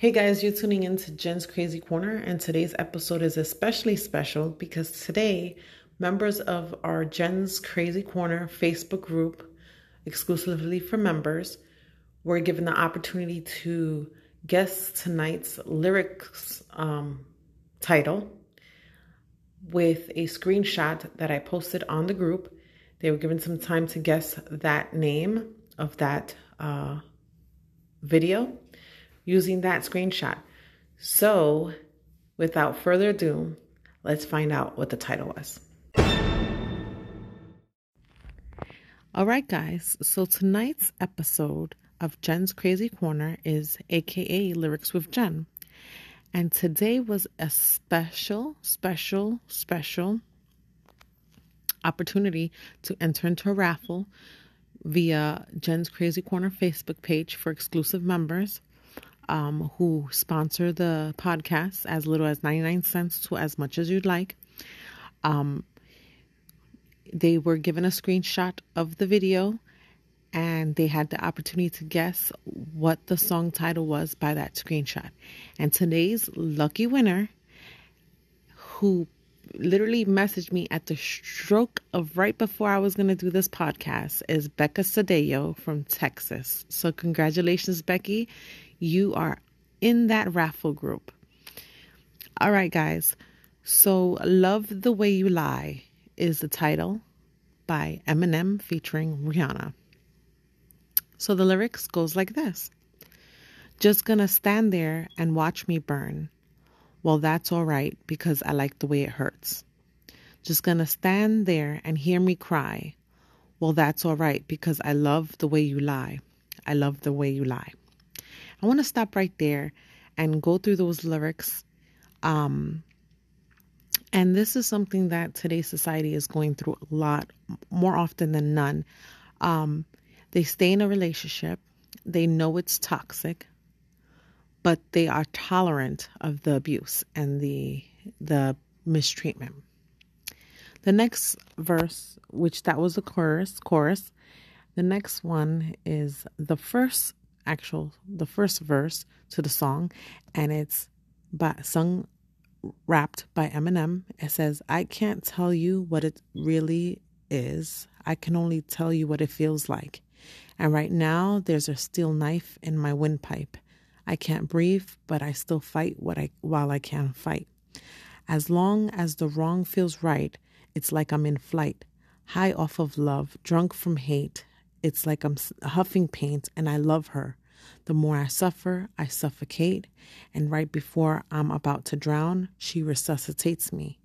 Hey guys, you're tuning in to Jen's Crazy Corner, and today's episode is especially special because today, members of our Jen's Crazy Corner Facebook group, exclusively for members, were given the opportunity to guess tonight's lyrics um, title with a screenshot that I posted on the group. They were given some time to guess that name of that uh, video using that screenshot. So, without further ado, let's find out what the title was. All right, guys. So, tonight's episode of Jen's Crazy Corner is AKA Lyrics with Jen. And today was a special, special, special opportunity to enter into a raffle via Jen's Crazy Corner Facebook page for exclusive members um, who sponsor the podcast as little as 99 cents to as much as you'd like. Um, they were given a screenshot of the video and they had the opportunity to guess what the song title was by that screenshot. And today's lucky winner, who literally messaged me at the stroke of right before I was going to do this podcast, is Becca Cedillo from Texas. So, congratulations, Becky you are in that raffle group. All right, guys. So, Love the Way You Lie is the title by Eminem featuring Rihanna. So the lyrics goes like this. Just gonna stand there and watch me burn. Well, that's all right because I like the way it hurts. Just gonna stand there and hear me cry. Well, that's all right because I love the way you lie. I love the way you lie. I want to stop right there and go through those lyrics. Um, and this is something that today's society is going through a lot more often than none. Um, they stay in a relationship, they know it's toxic, but they are tolerant of the abuse and the the mistreatment. The next verse, which that was the chorus, chorus. The next one is the first actual the first verse to the song, and it's by, sung rapped by Eminem. It says, "I can't tell you what it really is. I can only tell you what it feels like. And right now, there's a steel knife in my windpipe. I can't breathe, but I still fight what I while I can fight. As long as the wrong feels right, it's like I'm in flight, high off of love, drunk from hate, it's like I'm huffing paint and I love her. The more I suffer, I suffocate, and right before I'm about to drown, she resuscitates me.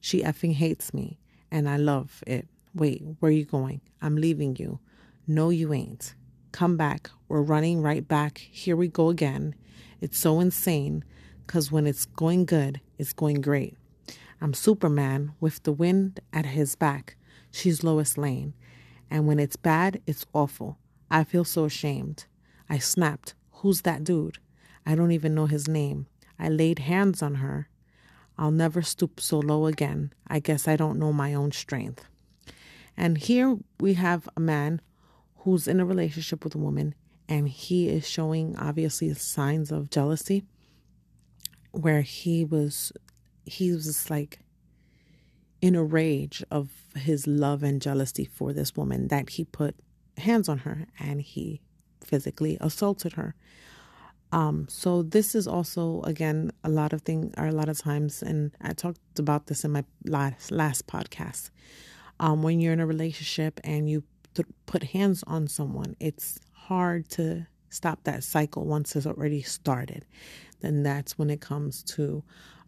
She effing hates me, and I love it. Wait, where are you going? I'm leaving you. No, you ain't. Come back. We're running right back. Here we go again. It's so insane, because when it's going good, it's going great. I'm Superman with the wind at his back. She's Lois Lane. And when it's bad, it's awful. I feel so ashamed. I snapped, Who's that dude? I don't even know his name. I laid hands on her. I'll never stoop so low again. I guess I don't know my own strength. And here we have a man who's in a relationship with a woman, and he is showing obviously signs of jealousy where he was he was like in a rage of his love and jealousy for this woman that he put hands on her and he physically assaulted her. Um, so this is also again a lot of things are a lot of times, and I talked about this in my last last podcast. Um, when you're in a relationship and you th- put hands on someone, it's hard to stop that cycle once it's already started. Then that's when it comes to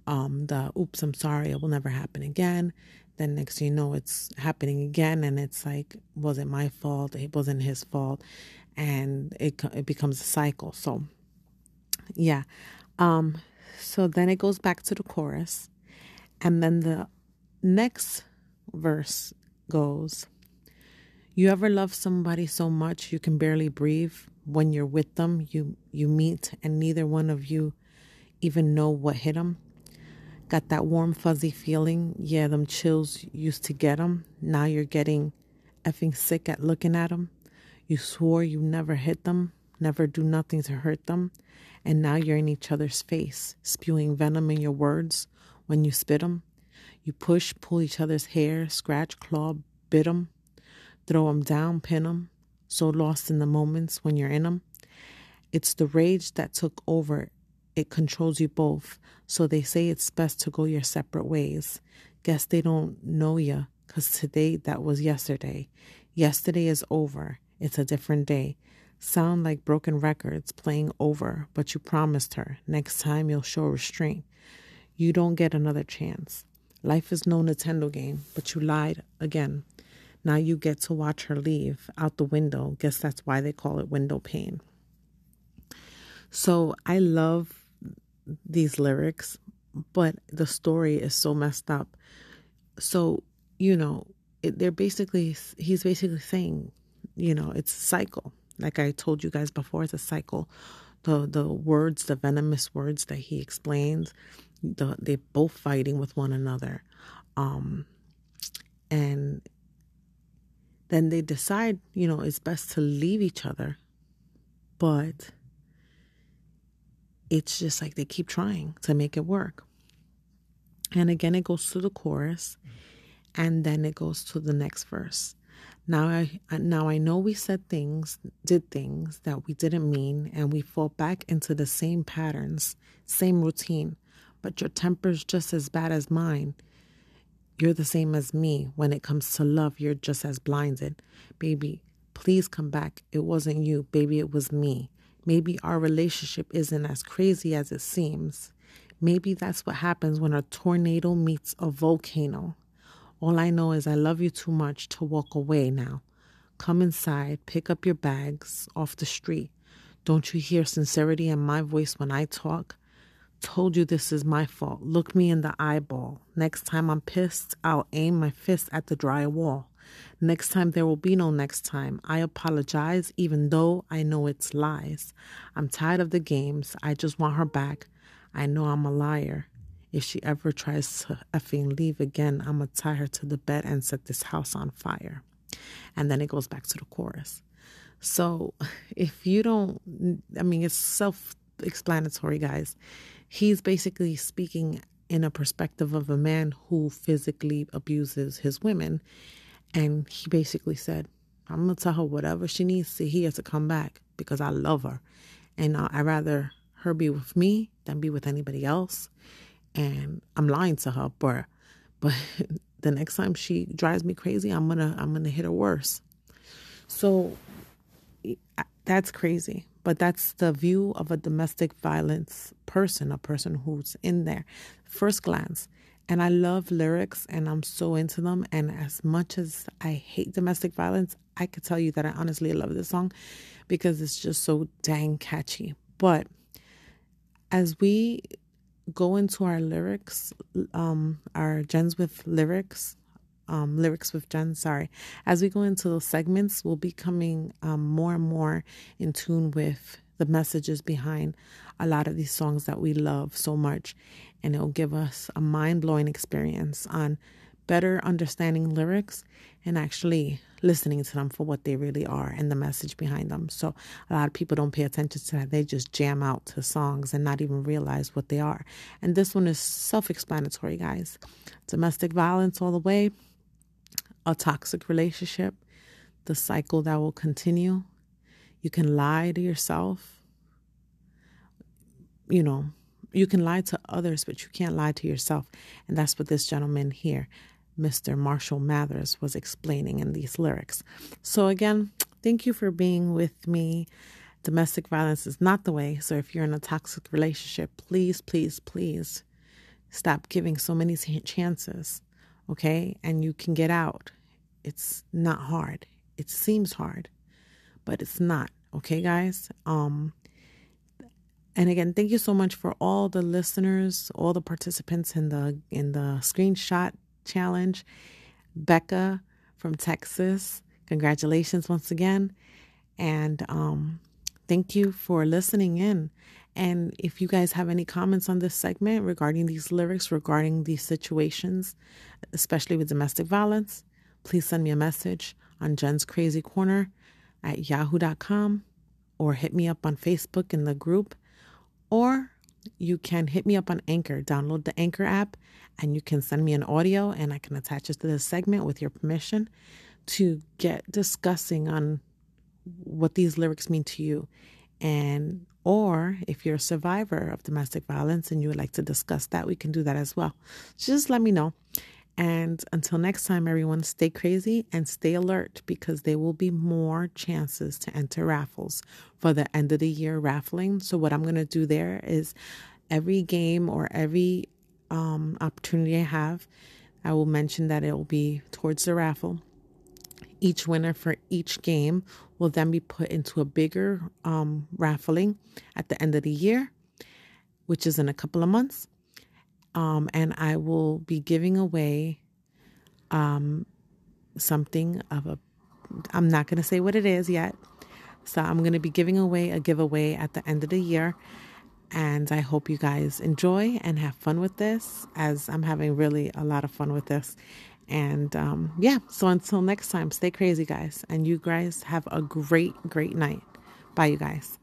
um, the oops, I'm sorry, it will never happen again. Then next you know, it's happening again, and it's like, was it my fault? It wasn't his fault, and it it becomes a cycle. So, yeah. Um, so then it goes back to the chorus, and then the next verse goes. You ever love somebody so much you can barely breathe? When you're with them, you you meet, and neither one of you even know what hit them. Got that warm, fuzzy feeling. Yeah, them chills used to get them. Now you're getting effing sick at looking at them. You swore you never hit them. never do nothing to hurt them, and now you're in each other's face, spewing venom in your words when you spit 'em. You push, pull each other's hair, scratch, claw, bit 'em, throw 'em down, pin 'em, so lost in the moments when you're in 'em. It's the rage that took over. It controls you both, so they say it's best to go your separate ways. Guess they don't know ya, 'cause today that was yesterday. Yesterday is over. It's a different day. Sound like broken records playing over, but you promised her next time you'll show restraint. You don't get another chance. Life is no Nintendo game, but you lied again. Now you get to watch her leave out the window. Guess that's why they call it window pane. So I love these lyrics, but the story is so messed up. So, you know, it, they're basically, he's basically saying, you know, it's a cycle. Like I told you guys before, it's a cycle. The the words, the venomous words that he explains, the, they're both fighting with one another. Um, and then they decide, you know, it's best to leave each other. But it's just like they keep trying to make it work. And again, it goes to the chorus and then it goes to the next verse. Now I uh, now I know we said things, did things that we didn't mean, and we fall back into the same patterns, same routine. But your temper's just as bad as mine. You're the same as me. When it comes to love, you're just as blinded. Baby, please come back. It wasn't you, baby, it was me. Maybe our relationship isn't as crazy as it seems. Maybe that's what happens when a tornado meets a volcano. All I know is I love you too much to walk away now. Come inside, pick up your bags off the street. Don't you hear sincerity in my voice when I talk? Told you this is my fault. Look me in the eyeball. Next time I'm pissed, I'll aim my fist at the dry wall. Next time there will be no next time. I apologize even though I know it's lies. I'm tired of the games. I just want her back. I know I'm a liar. If she ever tries to effing leave again, I'm to tie her to the bed and set this house on fire. And then it goes back to the chorus. So if you don't, I mean, it's self explanatory, guys. He's basically speaking in a perspective of a man who physically abuses his women. And he basically said, I'm going to tell her whatever she needs to hear to come back because I love her. And I'd rather her be with me than be with anybody else and I'm lying to her, but but the next time she drives me crazy, I'm gonna I'm gonna hit her worse. So that's crazy, but that's the view of a domestic violence person, a person who's in there, first glance. And I love lyrics and I'm so into them. And as much as I hate domestic violence, I could tell you that I honestly love this song because it's just so dang catchy. But as we go into our lyrics, um, our Jen's with lyrics, um, lyrics with Jen, sorry. As we go into those segments, we'll be coming um, more and more in tune with the messages behind a lot of these songs that we love so much. And it'll give us a mind blowing experience on better understanding lyrics and actually listening to them for what they really are and the message behind them. So a lot of people don't pay attention to that. They just jam out to songs and not even realize what they are. And this one is self explanatory, guys. Domestic violence all the way, a toxic relationship, the cycle that will continue. You can lie to yourself. You know, you can lie to others, but you can't lie to yourself. And that's what this gentleman here Mr. Marshall Mathers was explaining in these lyrics. So, again, thank you for being with me. Domestic violence is not the way. So, if you're in a toxic relationship, please, please, please stop giving so many chances, okay? And you can get out. It's not hard. It seems hard, but it's not, okay, guys? Um, and again, thank you so much for all the listeners, all the participants in the in the screenshot challenge. Becca from Texas, congratulations once again. And um, thank you for listening in. And if you guys have any comments on this segment regarding these lyrics, regarding these situations, especially with domestic violence, please send me a message on Jen's Crazy Corner at yahoo.com or hit me up on Facebook in the group, or you can hit me up on Anchor. Download the Anchor app and you can send me an audio and I can attach it to this segment with your permission to get discussing on what these lyrics mean to you. And or if you're a survivor of domestic violence and you would like to discuss that, we can do that as well. Just let me know. And until next time, everyone, stay crazy and stay alert because there will be more chances to enter raffles for the end of the year raffling. So, what I'm going to do there is every game or every um, opportunity I have, I will mention that it will be towards the raffle. Each winner for each game will then be put into a bigger um, raffling at the end of the year, which is in a couple of months. Um, and I will be giving away um, something of a, I'm not going to say what it is yet. So I'm going to be giving away a giveaway at the end of the year. And I hope you guys enjoy and have fun with this, as I'm having really a lot of fun with this. And um, yeah, so until next time, stay crazy, guys. And you guys have a great, great night. Bye, you guys.